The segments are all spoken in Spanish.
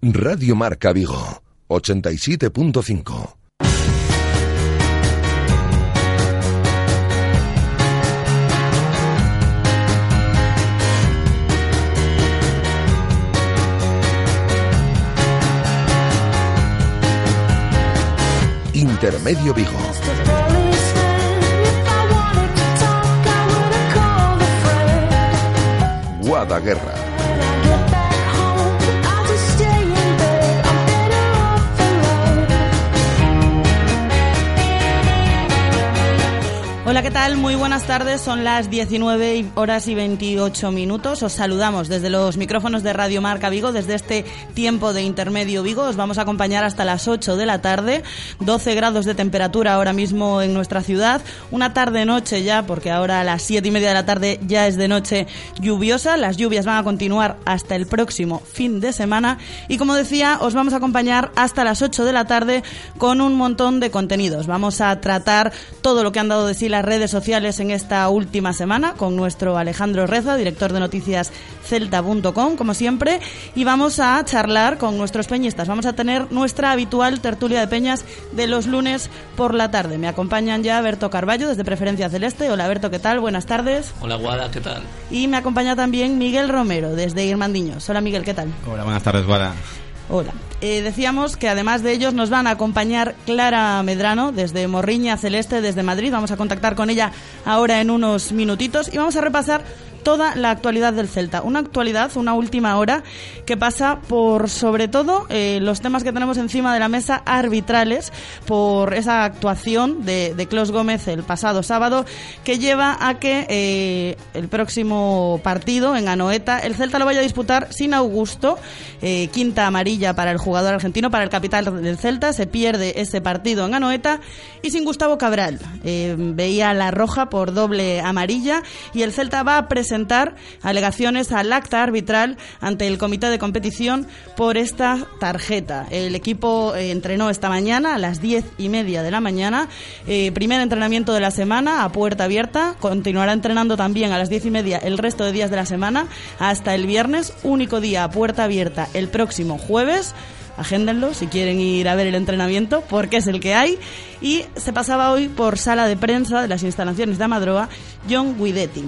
Radio Marca Vigo, 87.5. Intermedio Vigo. Guada ¿qué tal? Muy buenas tardes. Son las 19 horas y 28 minutos. Os saludamos desde los micrófonos de Radio Marca Vigo, desde este tiempo de intermedio Vigo. Os vamos a acompañar hasta las 8 de la tarde. 12 grados de temperatura ahora mismo en nuestra ciudad. Una tarde-noche ya, porque ahora a las 7 y media de la tarde ya es de noche lluviosa. Las lluvias van a continuar hasta el próximo fin de semana. Y como decía, os vamos a acompañar hasta las 8 de la tarde con un montón de contenidos. Vamos a tratar todo lo que han dado de sí las redes sociales en esta última semana con nuestro Alejandro Reza, director de noticias celta.com, como siempre, y vamos a charlar con nuestros peñistas. Vamos a tener nuestra habitual tertulia de peñas de los lunes por la tarde. Me acompañan ya Berto Carballo desde Preferencia Celeste. Hola Berto, ¿qué tal? Buenas tardes. Hola Guada, ¿qué tal? Y me acompaña también Miguel Romero desde Irmandiños. Hola Miguel, ¿qué tal? Hola, buenas tardes Guada. Hola. Eh, decíamos que además de ellos nos van a acompañar Clara Medrano desde Morriña Celeste, desde Madrid. Vamos a contactar con ella ahora en unos minutitos y vamos a repasar toda la actualidad del Celta. Una actualidad, una última hora que pasa por, sobre todo, eh, los temas que tenemos encima de la mesa arbitrales, por esa actuación de, de Clos Gómez el pasado sábado, que lleva a que eh, el próximo partido en Anoeta, el Celta lo vaya a disputar sin Augusto, eh, quinta amarilla para el jugador argentino, para el capital del Celta, se pierde ese partido en Anoeta, y sin Gustavo Cabral. veía la roja por doble amarilla, y el Celta va a presentar alegaciones al acta arbitral ante el comité de competición por esta tarjeta. El equipo eh, entrenó esta mañana a las diez y media de la mañana, eh, primer entrenamiento de la semana a puerta abierta, continuará entrenando también a las diez y media el resto de días de la semana hasta el viernes, único día a puerta abierta el próximo jueves. Agéndenlo si quieren ir a ver el entrenamiento, porque es el que hay. Y se pasaba hoy por sala de prensa de las instalaciones de Amadroa, John Guidetti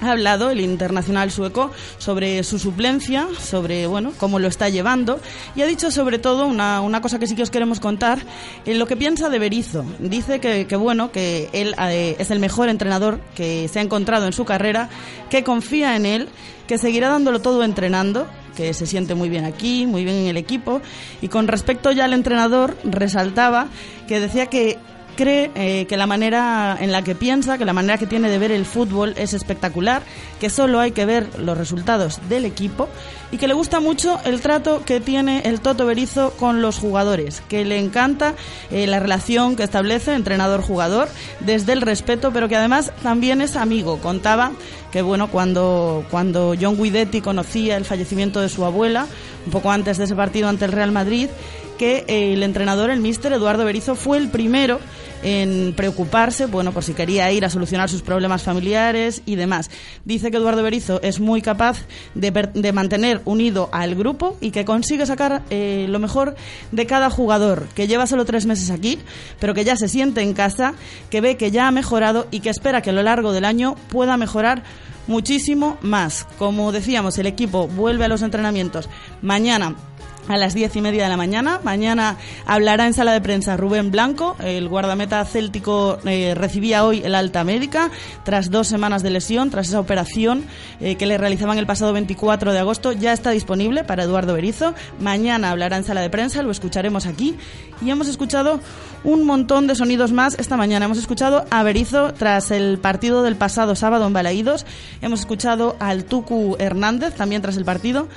ha hablado el internacional sueco sobre su suplencia, sobre bueno cómo lo está llevando y ha dicho sobre todo una, una cosa que sí que os queremos contar, en lo que piensa de Berizzo. Dice que, que bueno que él eh, es el mejor entrenador que se ha encontrado en su carrera, que confía en él, que seguirá dándolo todo entrenando que se siente muy bien aquí, muy bien en el equipo. Y con respecto ya al entrenador, resaltaba que decía que cree eh, que la manera en la que piensa, que la manera que tiene de ver el fútbol es espectacular, que solo hay que ver los resultados del equipo y que le gusta mucho el trato que tiene el Toto Berizo con los jugadores, que le encanta eh, la relación que establece entrenador-jugador desde el respeto, pero que además también es amigo. Contaba que bueno, cuando, cuando John Guidetti conocía el fallecimiento de su abuela, un poco antes de ese partido ante el Real Madrid, que el entrenador, el míster Eduardo Berizo, fue el primero en preocuparse, bueno, por si quería ir a solucionar sus problemas familiares y demás. Dice que Eduardo Berizo es muy capaz de, mantener unido al grupo y que consigue sacar eh, lo mejor de cada jugador, que lleva solo tres meses aquí, pero que ya se siente en casa, que ve que ya ha mejorado y que espera que a lo largo del año pueda mejorar muchísimo más. Como decíamos, el equipo vuelve a los entrenamientos mañana a las diez y media de la mañana. Mañana hablará en sala de prensa Rubén Blanco. El guardameta céltico eh, recibía hoy el alta médica tras dos semanas de lesión, tras esa operación eh, que le realizaban el pasado 24 de agosto. Ya está disponible para Eduardo Berizo. Mañana hablará en sala de prensa, lo escucharemos aquí. Y hemos escuchado un montón de sonidos más esta mañana. Hemos escuchado a Berizo tras el partido del pasado sábado en Balaídos. Hemos escuchado al Tucu Hernández también tras el partido.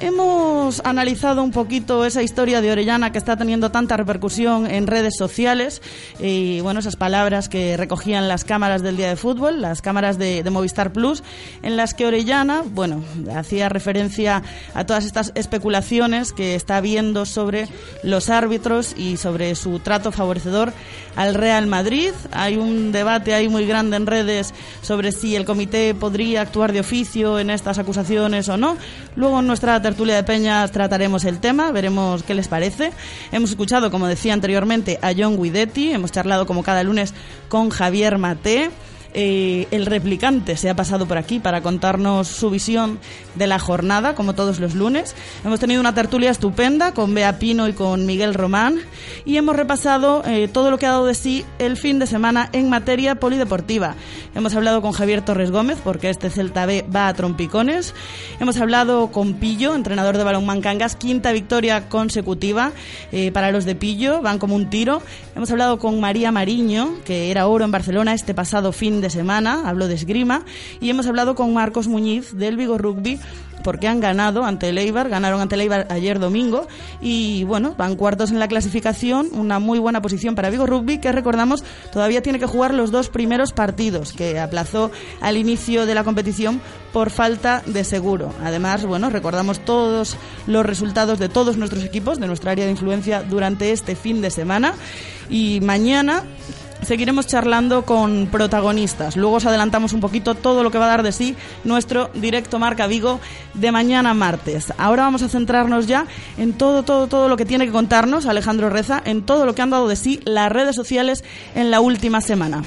Hemos analizado un poquito esa historia de Orellana que está teniendo tanta repercusión en redes sociales y bueno, esas palabras que recogían las cámaras del día de fútbol, las cámaras de, Movistar Plus, en las que Orellana, bueno, hacía referencia a todas estas especulaciones que está viendo sobre los árbitros y sobre su trato favorecedor al Real Madrid. Hay un debate ahí muy grande en redes sobre si el comité podría actuar de oficio en estas acusaciones o no. Luego en nuestra tertulia de Peñas trataremos el tema, veremos qué les parece. Hemos escuchado, como decía anteriormente, a John Guidetti, hemos charlado como cada lunes con Javier Mate. Eh, el replicante se ha pasado por aquí para contarnos su visión de la jornada, como todos los lunes. Hemos tenido una tertulia estupenda con Bea Pino y con Miguel Román y hemos repasado eh, todo lo que ha dado de sí el fin de semana en materia polideportiva. Hemos hablado con Javier Torres Gómez, porque este Celta B va a trompicones. Hemos hablado con Pillo, entrenador de balonmán Cangas, quinta victoria consecutiva eh, para los de Pillo, van como un tiro. Hemos hablado con María Mariño, que era oro en Barcelona este pasado fin de semana, hablo de esgrima, y hemos hablado con Marcos Muñiz del Vigo Rugby, porque han ganado ante el Eibar, ganaron ante el Eibar ayer domingo y bueno, van cuartos en la clasificación, una muy buena posición para Vigo Rugby que recordamos todavía tiene que jugar los dos primeros partidos que aplazó al inicio de la competición por falta de seguro. Además, bueno, recordamos todos los resultados de todos nuestros equipos de nuestra área de influencia durante este fin de semana y mañana seguiremos charlando con protagonistas. Luego os adelantamos un poquito todo lo que va a dar de sí nuestro directo Marca Vigo de mañana martes. Ahora vamos a centrarnos ya en todo, todo, todo lo que tiene que contarnos Alejandro Reza, en todo lo que han dado de sí las redes sociales en la última semana.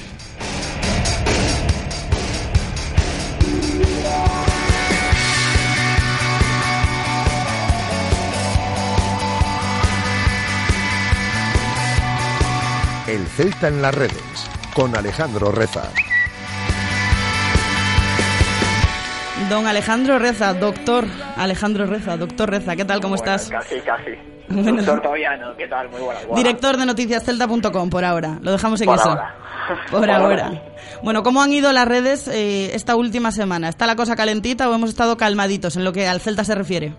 Celta en las redes, con Alejandro Reza. Don Alejandro Reza, doctor Alejandro Reza, doctor Reza, ¿qué tal? ¿Cómo estás? Casi, casi. Bueno. Doctor todavía no, ¿qué tal? Muy buenas. buenas. Director de noticiascelta.com por ahora, lo dejamos en Por eso. ahora. Por Por ahora. ahora. Bueno, ¿cómo han ido las redes eh, esta última semana? ¿Está la cosa calentita o hemos estado calmaditos en lo que al Celta se refiere?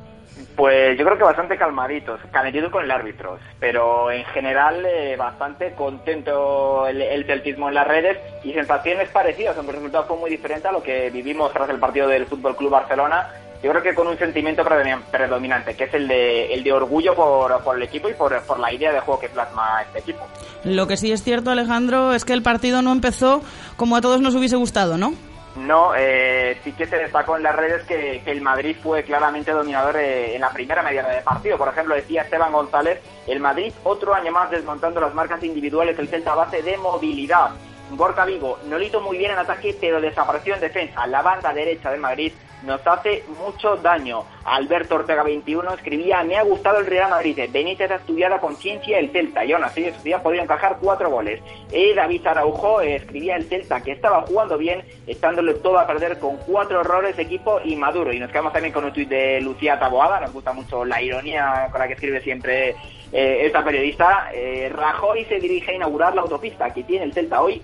Pues yo creo que bastante calmaditos, calentitos con el árbitro, pero en general eh, bastante contento el, el celtismo en las redes y sensaciones parecidas, aunque el resultado fue muy diferente a lo que vivimos tras el partido del Fútbol Club Barcelona. Yo creo que con un sentimiento predomin- predominante, que es el de, el de orgullo por, por el equipo y por, por la idea de juego que plasma este equipo. Lo que sí es cierto, Alejandro, es que el partido no empezó como a todos nos hubiese gustado, ¿no? No, eh, sí que se destacó en las redes que, el Madrid fue claramente dominador eh, en la primera media de partido. Por ejemplo, decía Esteban González, el Madrid otro año más desmontando las marcas individuales del Celta base de movilidad. Gorka Vigo no lo hizo muy bien en ataque, pero desapareció en defensa. La banda derecha del Madrid nos hace mucho daño. Alberto Ortega 21 escribía, me ha gustado el Real Madrid, Benítez ha estudiado a conciencia el Celta y aún así su día podía encajar cuatro goles. Eh, David Araujo eh, escribía el Celta que estaba jugando bien, estándole todo a perder con cuatro errores equipo inmaduro. Y nos quedamos también con un tuit de Lucía Taboada, nos gusta mucho la ironía con la que escribe siempre eh, esta periodista. Eh, Rajoy se dirige a inaugurar la autopista que tiene el Celta hoy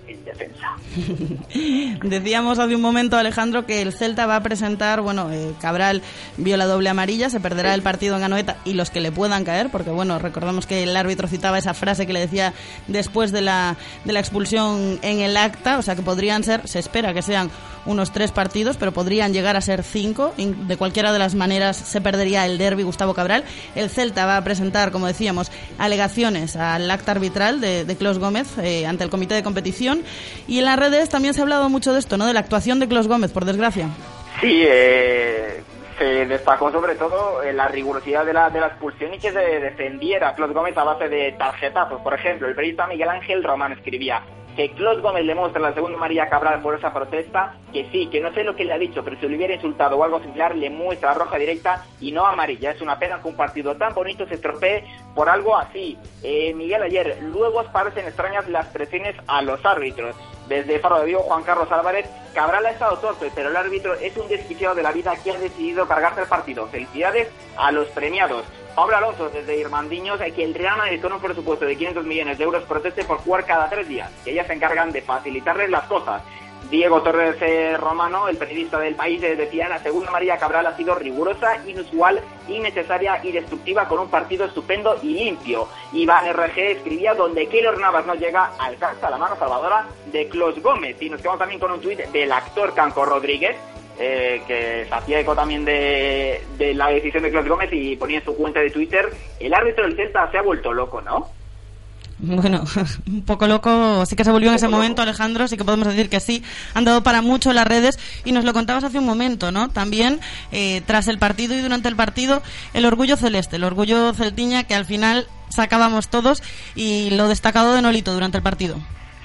Decíamos hace un momento, Alejandro, que el Celta va a presentar, bueno, eh, Cabral vio la doble amarilla, se perderá el partido en Anoeta y los que le puedan caer, porque bueno, recordamos que el árbitro citaba esa frase que le decía después de la, de la expulsión en el acta, o sea que podrían ser, se espera que sean unos tres partidos, pero podrían llegar a ser cinco. De cualquiera de las maneras se perdería el derby Gustavo Cabral. El Celta va a presentar, como decíamos, alegaciones al acta arbitral de, de Clos Gómez eh, ante el comité de competición. Y en las redes también se ha hablado mucho de esto, ¿no? De la actuación de Clos Gómez, por desgracia. Sí, eh, se destacó sobre todo la rigurosidad de la, de la expulsión y que se defendiera a Gómez a base de tarjetazos. Por ejemplo, el periodista Miguel Ángel Román escribía que Claude Gómez le muestra a la segunda María Cabral por esa protesta, que sí, que no sé lo que le ha dicho, pero si le hubiera insultado o algo similar, le muestra roja directa y no amarilla. Es una pena que un partido tan bonito se estropee por algo así. Eh, Miguel ayer, luego parecen extrañas las presiones a los árbitros. Desde Faro de Vigo, Juan Carlos Álvarez, Cabral ha estado torpe, pero el árbitro es un desquiciado de la vida que ha decidido cargarse el partido. Felicidades a los premiados. Pablo Alonso, desde Irmandiños, que el Real Madrid con un presupuesto de 500 millones de euros proteste por jugar cada tres días, que ellas se encargan de facilitarles las cosas. Diego Torres eh, Romano, el periodista del país, eh, decía la segunda María Cabral ha sido rigurosa, inusual, innecesaria y destructiva con un partido estupendo y limpio. Iván RG escribía donde Keylor Navas no llega, alcanza la mano salvadora de Clos Gómez. Y nos quedamos también con un tuit del actor Canco Rodríguez, eh, que se hacía eco también de, la decisión de Clos Gómez y ponía en su cuenta de Twitter, el árbitro del Celta se ha vuelto loco, ¿no? Bueno, un poco loco, sí que se volvió en ese momento, Alejandro, sí que podemos decir que sí, han dado para mucho las redes y nos lo contabas hace un momento, ¿no? También eh, tras el partido y durante el partido, el orgullo celeste, el orgullo celtiña que al final sacábamos todos y lo destacado de Nolito durante el partido.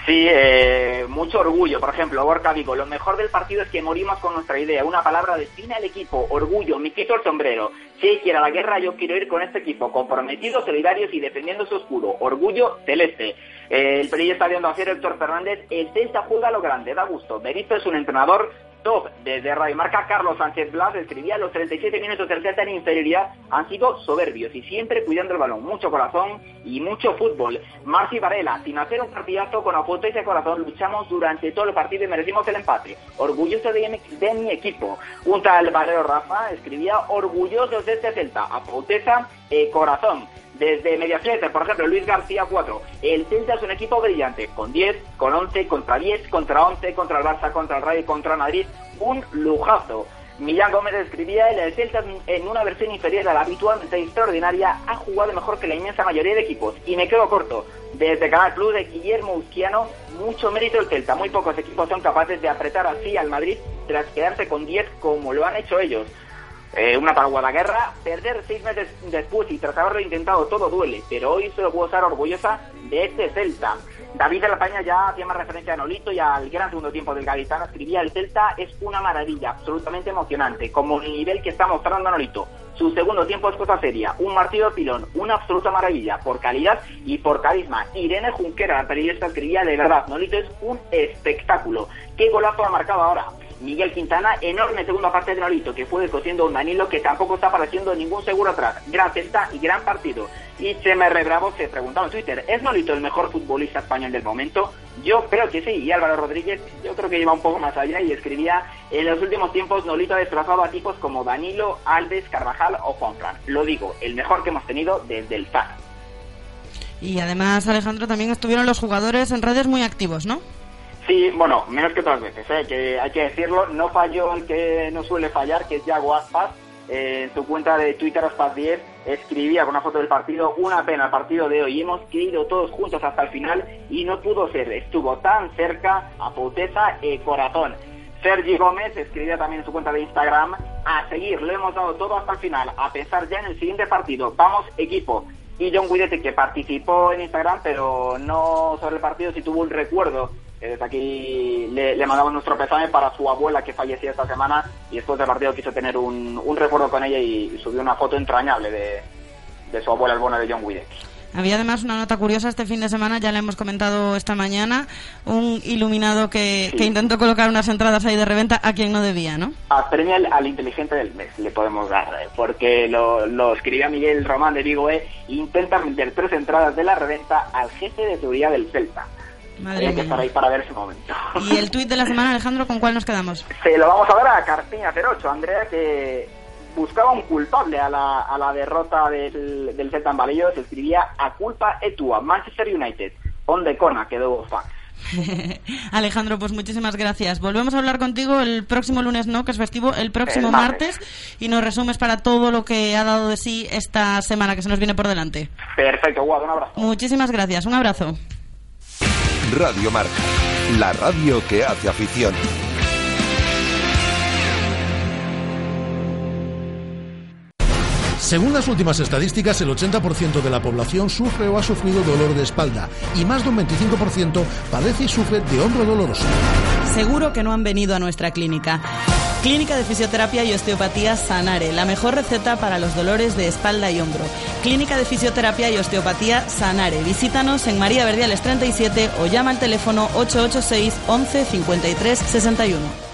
Sí, eh, mucho orgullo. Por ejemplo, Borca digo, lo mejor del partido es que morimos con nuestra idea. Una palabra define al equipo, orgullo, me quito el sombrero. Si quiere la guerra, yo quiero ir con este equipo, comprometidos, solidarios y defendiendo su escudo. Orgullo celeste. Eh, el Perilla está viendo hacer Héctor Fernández. El Celta juega lo grande, da gusto. Berizzo es un entrenador top. Desde Radio Marca, Carlos Sánchez Blas escribía los 37 minutos del Celta en inferioridad han sido soberbios y siempre cuidando el balón. Mucho corazón y mucho fútbol. Marci Varela, sin hacer un partidazo con apuesta y corazón, luchamos durante todo el partido y merecimos el empate. Orgulloso de mi, equipo. Un tal Valero Rafa escribía orgullosos de este Celta. Apoteza, eh, corazón desde Mediaset, por ejemplo, Luis García 4. El Celta es un equipo brillante, con 10, con 11, contra 10, contra 11, contra el Barça, contra el Rayo, contra Madrid. Un lujazo. Millán Gómez escribía, el Celta en una versión inferior a la habitualmente extraordinaria ha jugado mejor que la inmensa mayoría de equipos. Y me quedo corto. Desde Canal Club de Guillermo Uzquiano, mucho mérito el Celta. Muy pocos equipos son capaces de apretar así al Madrid tras quedarse con 10 como lo han hecho ellos. Eh, una para guerra, perder seis meses después y tras haberlo intentado todo duele, pero hoy solo puedo estar orgullosa de este Celta. David de la Paña ya hacía más referencia a Nolito y al gran segundo tiempo del Gaditano. Escribía, el Celta es una maravilla, absolutamente emocionante, como el nivel que está mostrando Nolito. Su segundo tiempo es cosa seria, un martillo de pilón, una absoluta maravilla, por calidad y por carisma. Irene Junquera, la periodista, escribía, de verdad, Nolito es un espectáculo. ¿Qué golazo ha marcado ahora? Miguel Quintana, enorme segunda parte de Nolito, que fue descosiendo un Danilo que tampoco está apareciendo ningún seguro atrás. Gran cesta y gran partido. Y CMR Bravo se preguntaba en Twitter, ¿es Nolito el mejor futbolista español del momento? Yo creo que sí, y Álvaro Rodríguez yo creo que iba un poco más allá y escribía, en los últimos tiempos Nolito ha desplazado a tipos como Danilo, Alves, Carvajal o Juanfran. Lo digo, el mejor que hemos tenido desde el FAR. Y además, Alejandro, también estuvieron los jugadores en redes muy activos, ¿no? Sí, bueno, menos que otras veces, ¿eh? que hay que decirlo, no falló el que no suele fallar, que es Yago Aspas, eh, en su cuenta de Twitter Aspas 10 escribía con una foto del partido, una pena el partido de hoy, hemos querido todos juntos hasta el final y no pudo ser, estuvo tan cerca a puteza y corazón. Sergi Gómez escribía también en su cuenta de Instagram, a seguir, lo hemos dado todo hasta el final, a pensar ya en el siguiente partido, vamos equipo. Y John Guidetti, que participó en Instagram, pero no sobre el partido, si tuvo un recuerdo desde aquí le, mandamos nuestro pésame para su abuela que falleció esta semana y después del partido quiso tener un, recuerdo con ella y, subió una foto entrañable de, su abuela, el bono de John Wideck. Había además una nota curiosa este fin de semana, ya le hemos comentado esta mañana, un iluminado que, intentó colocar unas entradas ahí de reventa a quien no debía, ¿no? A premio al, inteligente del mes le podemos dar, eh, porque lo, lo escribía Miguel Román de Vigo, eh, intenta vender tres entradas de la reventa al jefe de seguridad del Celta. Madre que estar ahí para ver ese momento. ¿Y el tuit de la semana, Alejandro, con cuál nos quedamos? Se lo vamos a ver a Carpiña 08, Andrea, que buscaba un culpable a la, a la derrota del, del Celta en se escribía a culpa etua, Manchester United, onde cona quedó fax. Alejandro, pues muchísimas gracias. Volvemos a hablar contigo el próximo lunes, ¿no? Que es festivo, el próximo martes. y nos resumes para todo lo que ha dado de sí esta semana que se nos viene por delante. Perfecto, guau, un abrazo. Muchísimas gracias, un abrazo. Radio Marca, la radio que hace afición. Según las últimas estadísticas, el 80% de la población sufre o ha sufrido dolor de espalda y más de un 25% padece y sufre de hombro doloroso. Seguro que no han venido a nuestra clínica. Clínica de Fisioterapia y Osteopatía Sanare, la mejor receta para los dolores de espalda y hombro. Clínica de Fisioterapia y Osteopatía Sanare. Visítanos en María Verdiales 37 o llama al teléfono 886 11 53 61.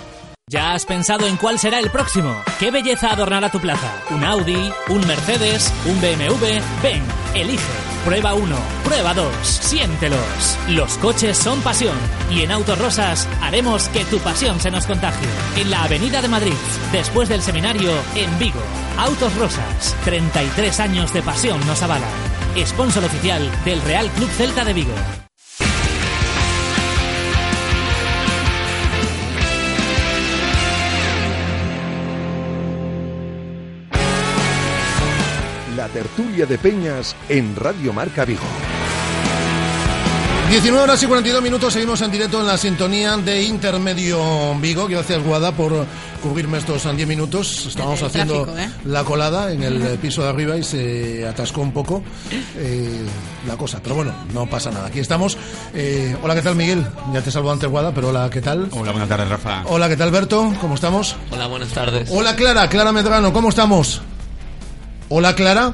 ¿Ya has pensado en cuál será el próximo? ¿Qué belleza adornará tu plaza? ¿Un Audi? ¿Un Mercedes? ¿Un BMW? Ven, elige. Prueba 1, prueba 2, siéntelos. Los coches son pasión y en Autos Rosas haremos que tu pasión se nos contagie. En la Avenida de Madrid, después del seminario, en Vigo. Autos Rosas, 33 años de pasión nos avalan. Sponsor oficial del Real Club Celta de Vigo. Tertulia de Peñas en Radio Marca Vigo. 19 horas y 42 minutos, seguimos en directo en la sintonía de Intermedio Vigo. Gracias, Guada, por cubrirme estos 10 minutos. Estábamos haciendo tráfico, ¿eh? la colada en el piso de arriba y se atascó un poco eh, la cosa. Pero bueno, no pasa nada. Aquí estamos. Eh, hola, ¿qué tal, Miguel? Ya te saludó antes, Guada, pero hola, ¿qué tal? Hola, buenas tardes, Rafa. Hola, ¿qué tal, Berto? ¿Cómo estamos? Hola, buenas tardes. Hola, Clara, Clara Medrano, ¿cómo estamos? Hola, Clara.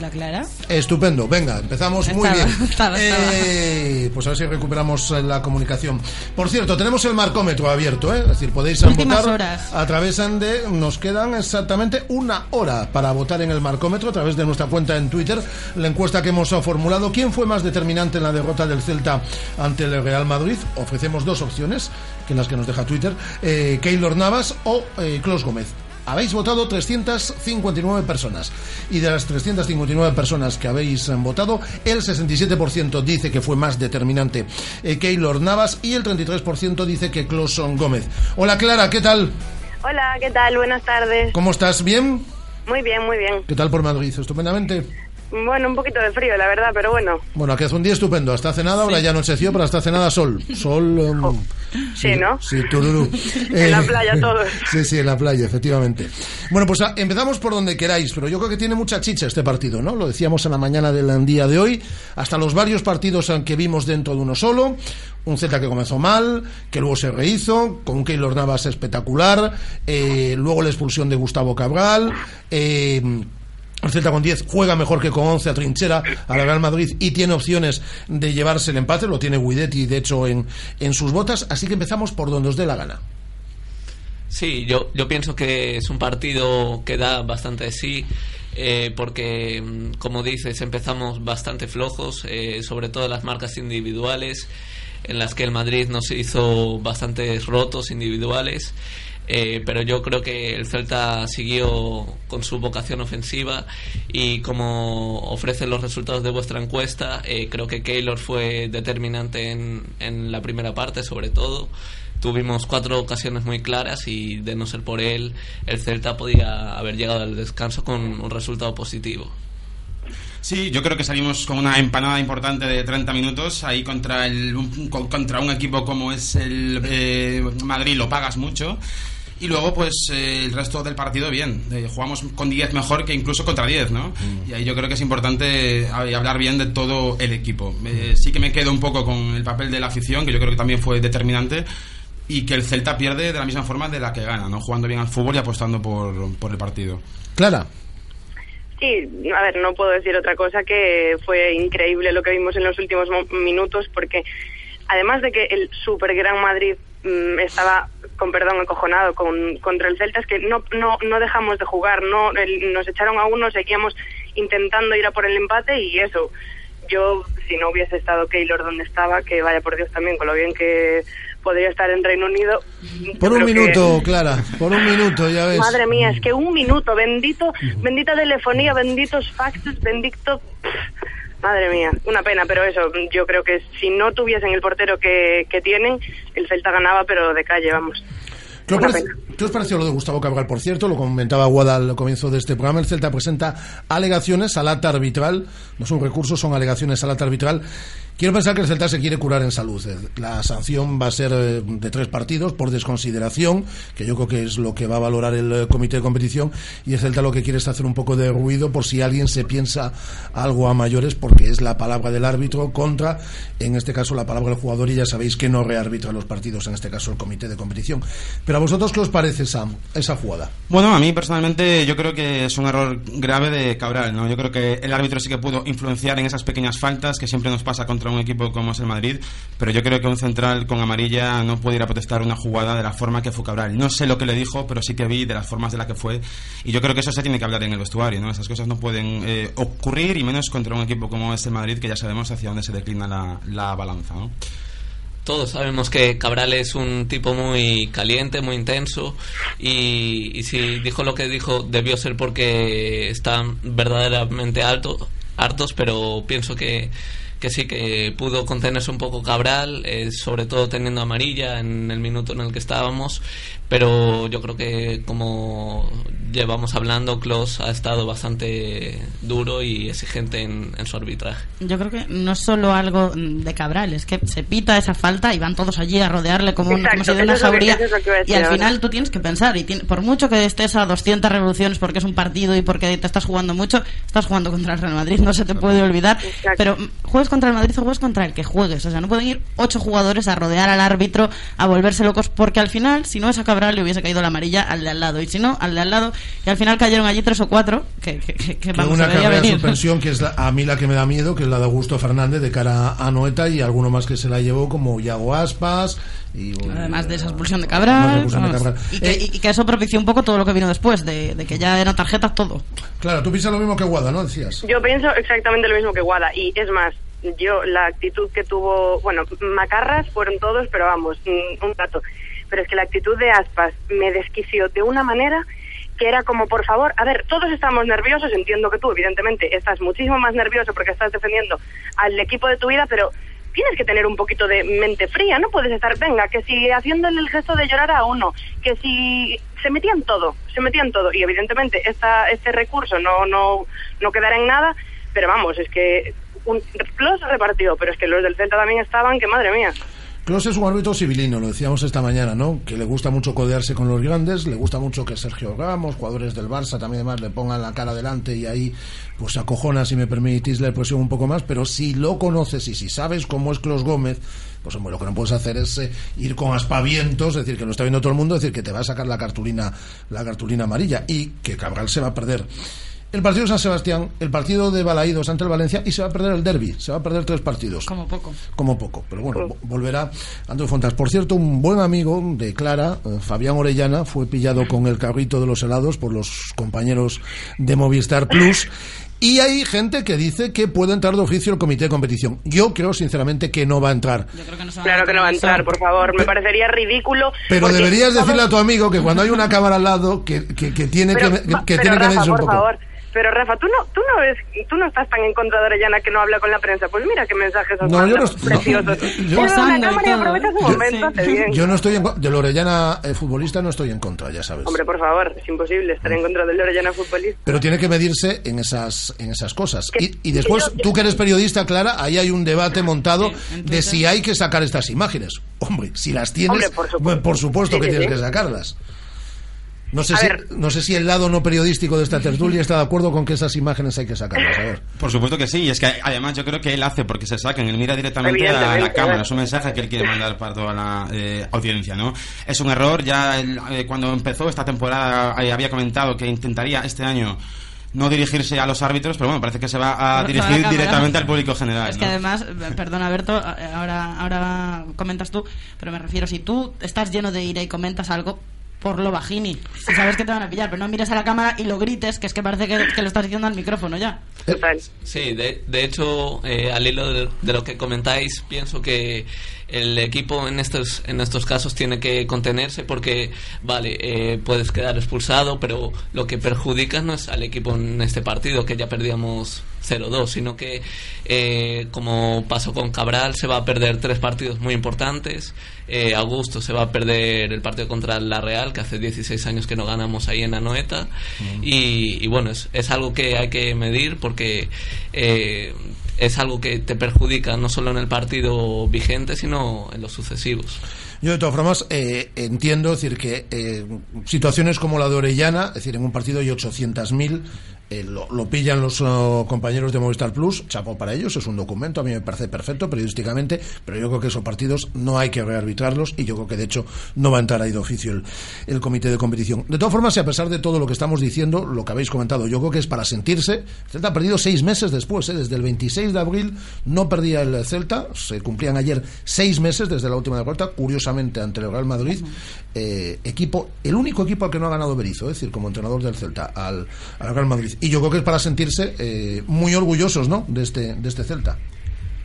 ¿La Clara? Estupendo, venga, empezamos muy Estaba, bien. estaba, estaba. Eh, pues a ver si recuperamos eh, la comunicación. Por cierto, tenemos el marcómetro abierto, ¿eh? es decir, podéis Últimas votar horas. a través de. Nos quedan exactamente una hora para votar en el marcómetro a través de nuestra cuenta en Twitter. La encuesta que hemos formulado: ¿quién fue más determinante en la derrota del Celta ante el Real Madrid? Ofrecemos dos opciones, que en las que nos deja Twitter: eh, Keylor Navas o eh, Clos Gómez. Habéis votado 359 personas y de las 359 personas que habéis eh, votado, el 67% dice que fue más determinante eh, Keylor Navas y el 33% dice que Closon Gómez. Hola Clara, ¿qué tal? Hola, ¿qué tal? Buenas tardes. ¿Cómo estás? ¿Bien? Muy bien, muy bien. ¿Qué tal por Madrid? ¿Estupendamente? Bueno, un poquito de frío, la verdad, pero bueno. Bueno, aquí hace un día estupendo. Hasta hace nada, ahora ya anocheció, pero hasta hace nada sol. Sol. em, Sí, ¿no? Sí, tururú. En la playa todos. Sí, sí, en la playa, efectivamente. Bueno, pues ah, empezamos por donde queráis, pero yo creo que tiene mucha chicha este partido, ¿no? Lo decíamos en la mañana del día de hoy, hasta los varios partidos eh, que vimos dentro de uno solo. Un Z que comenzó mal, que luego se rehizo, con un Keylor Navas espectacular, eh, luego la expulsión de Gustavo Cabral, eh, Celta con 10 juega mejor que con 11 a trinchera al Real Madrid y tiene opciones de llevarse el empate, lo tiene Guidetti de hecho en, en sus botas, así que empezamos por donde os dé la gana. Sí, yo, yo pienso que es un partido que da bastante sí, eh, porque, mm, como dices, empezamos bastante flojos, eh, sobre todo las marcas individuales, en las que el Madrid nos hizo bastantes rotos individuales. Eh, pero yo creo que el Celta siguió con su vocación ofensiva y como ofrecen los resultados de vuestra encuesta, eh, creo que Keylor fue determinante en, en la primera parte, sobre todo. Tuvimos cuatro ocasiones muy claras y de no ser por él, el Celta podía haber llegado al descanso con un resultado positivo. Sí, yo creo que salimos con una empanada importante de 30 minutos ahí contra el contra un equipo como es el eh, Madrid lo pagas mucho y luego pues eh, el resto del partido bien. Eh, jugamos con 10 mejor que incluso contra 10 ¿no? y ahí yo creo que es importante eh, hablar bien de todo el equipo. Eh, sí que me quedo un poco con el papel de la afición que yo creo que también fue determinante y que el Celta pierde de la misma forma de la que gana ¿no? jugando bien al fútbol y apostando por, por el partido. Clara, Sí, a ver, no puedo decir otra cosa que fue increíble lo que vimos en los últimos mo- minutos porque además de que el super gran Madrid mm, estaba con perdón acojonado con, contra el Celta es que no no no dejamos de jugar, no el- nos echaron a uno, seguíamos intentando ir a por el empate y eso. Yo si no hubiese estado Keylor donde estaba, que vaya por Dios también con lo bien que podría estar en Reino Unido. por un que- minuto, Clara, por un minuto, ya ves. Madre mía, es que un minuto, bendito, bendita telefonía, benditos faxes, bendito... Madre mía, una pena, pero eso, yo creo que si no tuviesen el portero que, que tienen, el Celta ganaba, pero de calle, vamos. ¿Qué os, parece- qué os pareció lo de Gustavo Cabral? Por cierto, lo comentaba Guada al comienzo de este programa. El Celta presenta alegaciones al acta arbitral. No son recursos, son alegaciones al acta arbitral. Quiero pensar que el Celta se quiere curar en salud. Eh, La sanción va a ser eh, de tres partidos por desconsideración, que yo creo que es lo que va a valorar el eh, comité de competición. Y el Celta lo que quiere es hacer un poco de ruido por si alguien se piensa algo a mayores, porque es la palabra del árbitro contra, en este caso, la palabra del jugador. Y ya sabéis que no rearbitra los partidos, en este caso el comité de competición. Pero a vosotros, ¿qué os parece esa, esa jugada? Bueno, a mí personalmente yo creo que es un error grave de Cabral, ¿no? Yo creo que el árbitro sí que pudo influenciar en esas pequeñas faltas que siempre nos pasa contra un equipo como es el Madrid, pero yo creo que un central con amarilla no puede ir a protestar una jugada de la forma que fue Cabral. No sé lo que le dijo, pero sí que vi de las formas de la que fue y yo creo que eso se tiene que hablar en el vestuario, ¿no? Esas cosas no pueden eh, ocurrir y menos contra un equipo como es el Madrid que ya sabemos hacia dónde se declina la, la balanza, ¿no? Todos sabemos que Cabral es un tipo muy caliente, muy intenso y, y si dijo lo que dijo debió ser porque están verdaderamente alto, hartos, pero pienso que, que sí que pudo contenerse un poco Cabral, eh, sobre todo teniendo amarilla en el minuto en el que estábamos, pero yo creo que como llevamos hablando, Klaus ha estado bastante duro y exigente en, su arbitraje. Yo creo que no es solo algo de Cabral, es que se pita esa falta y van todos allí a rodearle como, un, como si de una jauría. Y al final tú tienes que pensar, y por mucho que estés a 200 revoluciones porque es un partido y porque te estás jugando mucho, estás jugando contra el Real Madrid, no se te puede olvidar. Pero juegues contra el Madrid o juegues contra el que juegues. O sea, no pueden ir ocho jugadores a rodear al árbitro, a volverse locos, porque al final, si no es a Cabral, le hubiese caído la amarilla al de al lado. Y si no, al de al lado. Y al final cayeron allí tres o cuatro. Que, que, que, vamos, una carrera de suspensión que es a mí la que me da miedo, que es la de Augusto Fernández de cara a Noeta y alguno más que se la llevó, como Yago Aspas. Y, Además de esa expulsión de Cabral. Eh, y, que, eso propició un poco todo lo que vino después, de, que ya eran tarjetas todo. Claro, tú piensas lo mismo que Guada, ¿no? Decías. Yo pienso exactamente lo mismo que Guada. Y es más, yo la actitud que tuvo, bueno, macarras fueron todos, pero vamos, un rato pero es que la actitud de Aspas me desquició de una manera que era como, por favor, a ver, todos estamos nerviosos, entiendo que tú, evidentemente, estás muchísimo más nervioso porque estás defendiendo al equipo de tu vida, pero tienes que tener un poquito de mente fría, no puedes estar, venga, que si haciéndole el gesto de llorar a uno, que si se metían todo, se metían todo, y evidentemente esta, este recurso no, no, no quedará en nada, pero vamos, es que un, los repartido, pero es que los del Celta también estaban, que madre mía. Kroos es un árbitro civilino, lo decíamos esta mañana, ¿no? Que le gusta mucho codearse con los grandes, le gusta mucho que Sergio Ramos, jugadores del Barça también además le pongan la cara delante y ahí pues acojona, si me permitís la expresión un poco más, pero si lo conoces y si sabes cómo es Klaus Gómez, pues hombre, lo que no puedes hacer es eh, ir con aspavientos, decir que lo está viendo todo el mundo, decir que te va a sacar la cartulina, la cartulina amarilla y que Cabral se va a perder el partido de San Sebastián, el partido de Balaídos ante el Valencia y se va a perder el derby. Se va a perder tres partidos. Como poco. Como poco. Pero bueno, volverá Andrés Fontas. Por cierto, un buen amigo de Clara, eh, Fabián Orellana, fue pillado con el carrito de los helados por los compañeros de Movistar Plus. Y hay gente que dice que puede entrar de oficio el comité de competición. Yo creo, sinceramente, que no va a entrar. claro que no va a entrar, por favor. Me parecería ridículo. Pero deberías decirle a tu amigo que cuando hay una cámara al lado, que, que, tiene que, que, tiene que un poco. Favor pero Rafa, tú no, tú no ves, tú no estás tan en contra de Orellana que no habla con la prensa. Pues mira qué mensajes no, yo no, preciosos. Yo, yo, no estoy en de Orellana eh, futbolista, no estoy en contra, ya sabes. Hombre, por favor, es imposible estar en contra de Orellana futbolista. Pero tiene que medirse en esas, en esas cosas. Y, y, después, tú que eres periodista, Clara, ahí hay un debate montado de si hay que sacar estas imágenes. Hombre, si las tienes, por supuesto, que tienes que sacarlas. No sé, si, no sé si el lado no periodístico de esta tertulia está de acuerdo con que esas imágenes hay que sacarlas. A ver. Por supuesto que sí, y es que además yo creo que él hace porque se saquen, él mira directamente a la cámara, es un mensaje que él quiere mandar para toda la eh, audiencia, ¿no? Es un error, ya eh, cuando empezó esta temporada eh, había comentado que intentaría este año no dirigirse a los árbitros, pero bueno, parece que se va a dirigir directamente al público general. Es que además, perdona Berto, ahora, ahora comentas tú, pero me refiero, si tú estás lleno de ira y comentas algo, por lo bajini. Si sabes que te van a pillar, pero no mires a la cámara y lo grites, que es que parece que, lo estás diciendo al micrófono ya. Sí, de, de hecho, eh, al hilo de, lo que comentáis, pienso que el equipo en estos, en estos casos tiene que contenerse porque, vale, eh, puedes quedar expulsado, pero lo que perjudica no es al equipo en este partido, que ya perdíamos 0-2, sino que, eh, como pasó con Cabral, se va a perder tres partidos muy importantes. Eh, Augusto se va a perder el partido contra la Real, que hace 16 años que no ganamos ahí en Anoeta. y, y, bueno, es, es, algo que hay que medir porque eh, es algo que te perjudica no solo en el partido vigente, sino en los sucesivos. Yo de todas formas eh, entiendo decir que eh, situaciones como la de Orellana, es decir, en un partido hay 800.000 eh, lo, pillan los oh, compañeros de Movistar Plus, chapo para ellos, es un documento, a mí me parece perfecto periodísticamente, pero yo creo que esos partidos no hay que rearbitrarlos y yo creo que de hecho no va a entrar ahí de oficio el, comité de competición. De todas formas, y a pesar de todo lo que estamos diciendo, lo que habéis comentado, yo creo que es para sentirse. Celta ha perdido seis meses después, ¿eh? desde el 26 de abril no perdía el Celta, se cumplían ayer seis meses desde la última derrota, curiosamente ante el Real Madrid, eh, equipo, el único equipo al que no ha ganado Berizzo, es decir, como entrenador del Celta, al, al Real Madrid y yo creo que es para sentirse eh, muy orgullosos ¿no? de, este, de este Celta.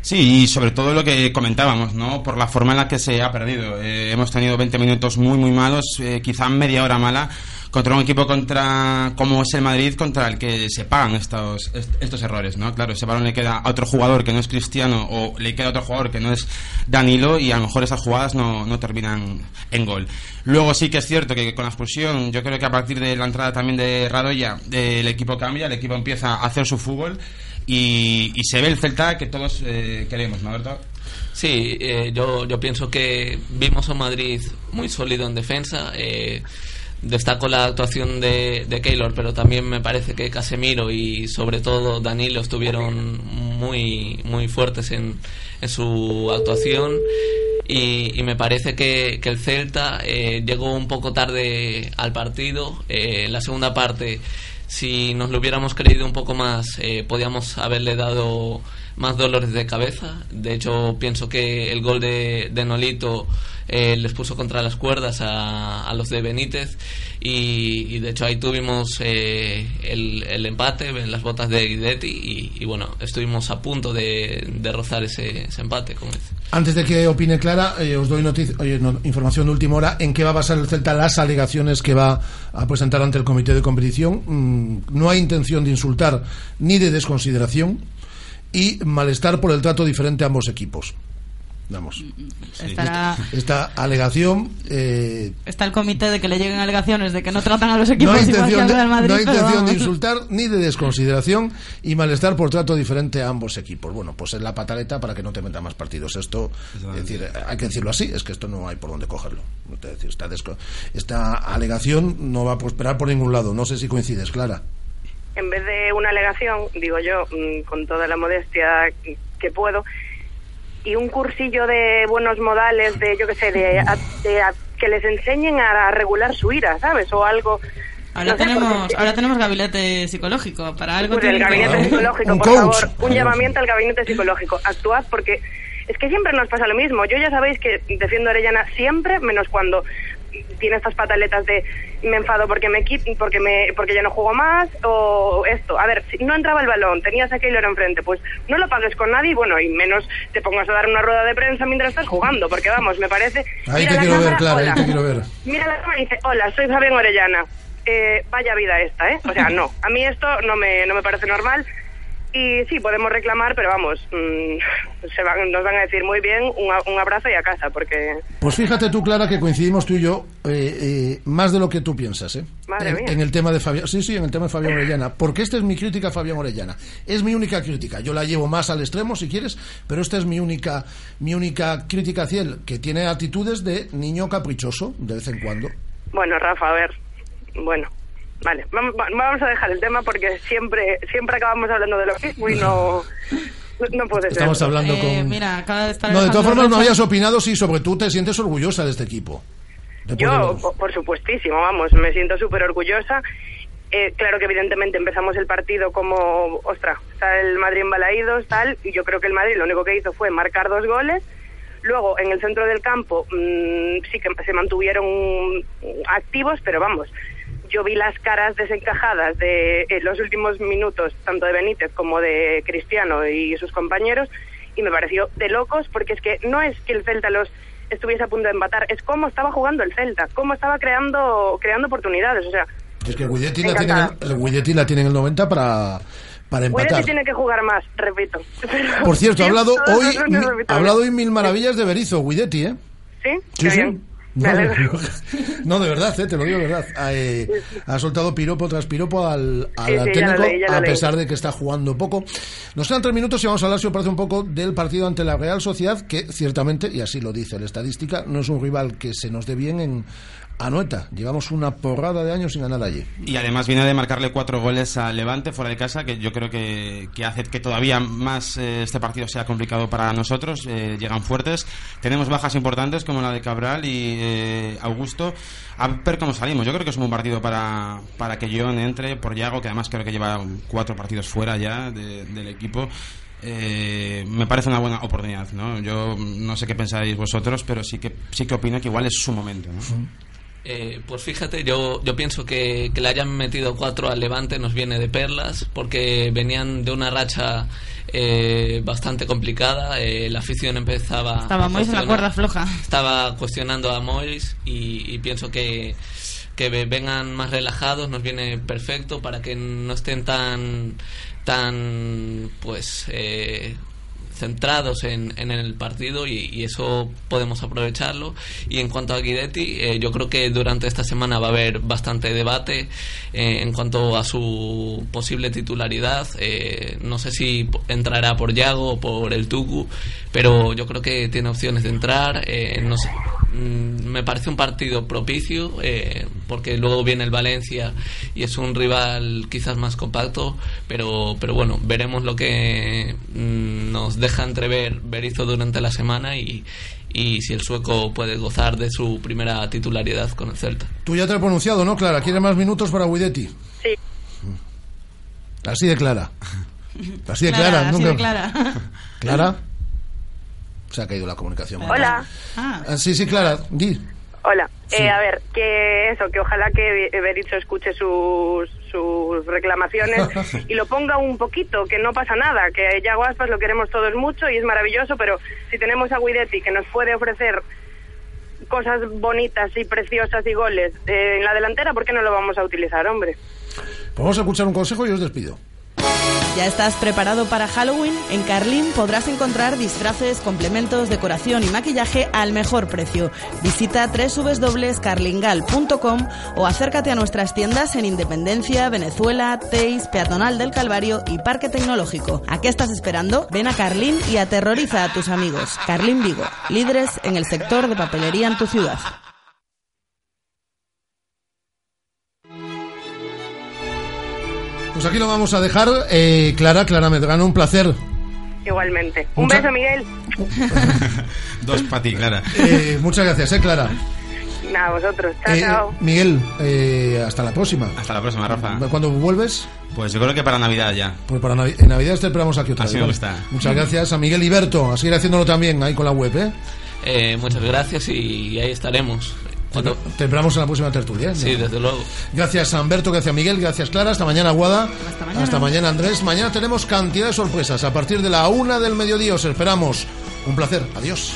Sí, y sobre todo lo que comentábamos, ¿no? Por la forma en la que se ha perdido. Eh, hemos tenido 20 minutos muy, muy malos, eh, quizá media hora mala, contra un equipo contra como es el Madrid contra el que se pagan estos estos errores, ¿no? Claro, ese balón le queda a otro jugador que no es Cristiano o le queda a otro jugador que no es Danilo y a lo mejor esas jugadas no, no terminan en gol. Luego sí que es cierto que con la expulsión, yo creo que a partir de la entrada también de Radoya, el equipo cambia, el equipo empieza a hacer su fútbol y, y se ve el Celta que todos eh, queremos, ¿no, verdad? Sí, eh, yo, yo pienso que vimos a Madrid muy sólido en defensa. Eh, destaco la actuación de, de Keylor, pero también me parece que Casemiro y sobre todo Danilo estuvieron muy, muy fuertes en, en su actuación. Y, me parece que, que el Celta eh, llegó un poco tarde al partido. Eh, la segunda parte, si nos lo hubiéramos creído un poco más, eh, podíamos haberle dado más dolores de cabeza. De hecho, pienso que el gol de, Nolito eh, les puso contra las cuerdas a, a los de Benítez y, de hecho ahí tuvimos eh, el, empate en las botas de Guidetti y, y bueno, estuvimos a punto de, rozar ese, ese empate. Como dice. Antes de que opine Clara, eh, os doy oye, información de última hora en qué va a basar el Celta las alegaciones que va a presentar ante el comité de competición. Mm, no hay intención de insultar ni de desconsideración y malestar por el trato diferente a ambos equipos. Vamos. Estará- Esta alegación eh, Está el comité de que le lleguen alegaciones de que no tratan a los equipos no hay igual que intención, al Real Madrid. no hay intención de insultar ni de desconsideración y malestar por trato diferente a ambos equipos. Bueno, pues es la pataleta para que no te metan más partidos. Esto, es decir, hay que decirlo así, es que esto no hay por dónde cogerlo. Es decir, esta, desco- esta alegación no va a prosperar por ningún lado. No sé si coincides, Clara. En vez de una alegación, digo yo, mm, con toda la modestia que puedo, y un cursillo de buenos modales, de yo qué sé, de, a- de a- que les enseñen a, regular su ira, ¿sabes? O algo. Ahora no sé, tenemos, porque- ahora tenemos gabinete psicológico. Para algo Pues el gabinete psicológico, Un por coach. favor, un llamamiento al gabinete psicológico. Actuad porque es que siempre nos pasa lo mismo. Yo ya sabéis que defiendo a Orellana siempre, menos cuando tiene estas pataletas de me enfado porque me quit- porque me porque ya no juego más o esto. A ver, si no entraba el balón, tenías a Keylor enfrente, pues no lo pagues con nadie bueno, y menos te pongas a dar una rueda de prensa mientras estás jugando, porque vamos, me parece Ahí Mira te la quiero ver, cámara, Clara, ahí te quiero ver. Mira la cámara y dice, hola, soy Fabián Orellana. Eh, vaya vida esta, ¿eh? O sea, no, a mí esto no me, no me parece normal. Y sí, podemos reclamar, pero vamos, mm, se van, nos van a decir muy bien, un, un abrazo y a casa, porque... Pues fíjate tú, Clara, que coincidimos tú y yo eh, eh, más de lo que tú piensas, ¿eh? Madre en, mía. en el tema de Fabián, sí, sí, en el tema de Fabián Orellana, porque esta es mi crítica a Fabián Orellana. Es mi única crítica. Yo la llevo más al extremo, si quieres, pero esta es mi única, mi única crítica hacia él, que tiene actitudes de niño caprichoso de vez en cuando. Bueno, Rafa, a ver, bueno, vale, vam- va- vamos a dejar el tema porque siempre siempre acabamos hablando de lo mismo y no, no, no puede ser. Estamos hablando Eh, con. Mira, acaba de estar no, de todas formas, no habías opinado si sobre tú te sientes orgullosa de este equipo. De Yo, por supuestísimo, vamos, me siento súper orgullosa. Eh, claro que evidentemente empezamos el partido como, ostra, está el Madrid en balaídos, tal, y yo creo que el Madrid lo único que hizo fue marcar dos goles. Luego, en el centro del campo, mm, sí que se mantuvieron activos, pero vamos, yo vi las caras desencajadas de eh, los últimos minutos, tanto de Benítez como de Cristiano y sus compañeros, y me pareció de locos, porque es que no es que el Celta los estuviese a punto de empatar, es cómo estaba jugando el Celta, cómo estaba creando creando oportunidades, o sea, Es que Guidetti la, tiene, en el- el la tiene en el 90 para, para empatar. tiene que jugar más, repito. Por cierto, ha hablado hoy, ha hablado hoy mil maravillas de Berizzo, Guidetti, ¿eh? ¿Sí? Sí. No, de verdad, eh, te lo digo de verdad. Ha, eh, ha soltado piropo tras piropo al, al Sí, sí, técnico, leí, a leí. pesar de que está jugando poco. Nos quedan tres minutos y vamos a hablar, si os parece, un poco del partido ante la Real Sociedad, que ciertamente, y así lo dice la estadística, no es un rival que se nos dé bien en Anoeta. Llevamos una porrada de años sin ganar allí. Y además viene de marcarle cuatro goles al Levante fuera de casa, que yo creo que, que hace que todavía más eh, este partido sea complicado para nosotros. Eh, llegan fuertes. Tenemos bajas importantes como la de Cabral y eh, Augusto. A ver cómo salimos. Yo creo que es un buen partido para, para que John entre por Yago, que además creo que lleva cuatro partidos fuera ya de- del equipo. Eh, me parece una buena oportunidad, ¿no? Yo no sé qué pensáis vosotros, pero sí que sí que opino que igual es su momento, ¿no? Eh, pues fíjate, yo, yo pienso que, que le hayan metido cuatro al Levante nos viene de perlas, porque venían de una racha eh, bastante complicada. eh, la afición empezaba. Estaba Mois en la cuerda floja. Estaba cuestionando a Mois y, y pienso que, que vengan más relajados nos viene perfecto para que no estén tan tan pues eh, centrados en, en el partido y, eso podemos aprovecharlo. Y en cuanto a Guidetti, eh, yo creo que durante esta semana va a haber bastante debate eh, en cuanto a su posible titularidad. Eh, no sé si entrará por Yago o por el Tucu, pero yo creo que tiene opciones de entrar. no sé, mm, me parece un partido propicio porque luego viene el Valencia y es un rival quizás más compacto, pero, pero bueno, veremos lo que mm, nos deja entrever Berizzo durante la semana y, y si el sueco puede gozar de su primera titularidad con el Celta. Tú ya te has pronunciado, ¿no, Clara? ¿Quieres más minutos para Guidetti? Sí. Así de clara. Así de clara. Así de clara. ¿Clara? Se ha caído la comunicación. Hola. Ah. Sí, sí, Clara. Di. Hola. Eh, a ver, que eso, que ojalá que Berizzo escuche sus, sus reclamaciones y lo ponga un poquito, que no pasa nada, que ya Aspas lo queremos todos mucho y es maravilloso, pero si tenemos a Guidetti que nos puede ofrecer cosas bonitas y preciosas y goles eh, en la delantera, ¿por qué no lo vamos a utilizar, hombre? Pues vamos a escuchar un consejo y os despido. ¿Ya estás preparado para Halloween? En Carlín podrás encontrar disfraces, complementos, decoración y maquillaje al mejor precio. Visita www.carlingal.com o acércate a nuestras tiendas en Independencia, Venezuela, Teis, Peatonal del Calvario y Parque Tecnológico. ¿A qué estás esperando? Ven a Carlín y aterroriza a tus amigos. Carlín Vigo, líderes en el sector de papelería en tu ciudad. Pues aquí lo vamos a dejar. Eh, Clara, Clara Medrano, un placer. Igualmente. Un beso, Miguel. Dos para ti, Clara. Eh, muchas gracias, ¿eh, Clara? Nada, vosotros. Chao, Eh, chao. Miguel, eh, hasta la próxima. Hasta la próxima, Rafa. ¿Cuándo vuelves? Pues yo creo que para Navidad ya. Pues para Navi- en Navidad te esperamos aquí otra Así vez. me ¿vale? gusta. Muchas gracias a Miguel Iberto. A seguir haciéndolo también ahí con la web, ¿eh? Eh, muchas gracias y ahí estaremos. Te esperamos en la próxima tertulia. ¿eh? Sí, desde luego. Gracias a Humberto, gracias Miguel, gracias Clara, hasta mañana Guada, Hasta mañana. Andrés. Mañana tenemos cantidad de sorpresas a partir de la una del mediodía, os esperamos. Un placer, adiós.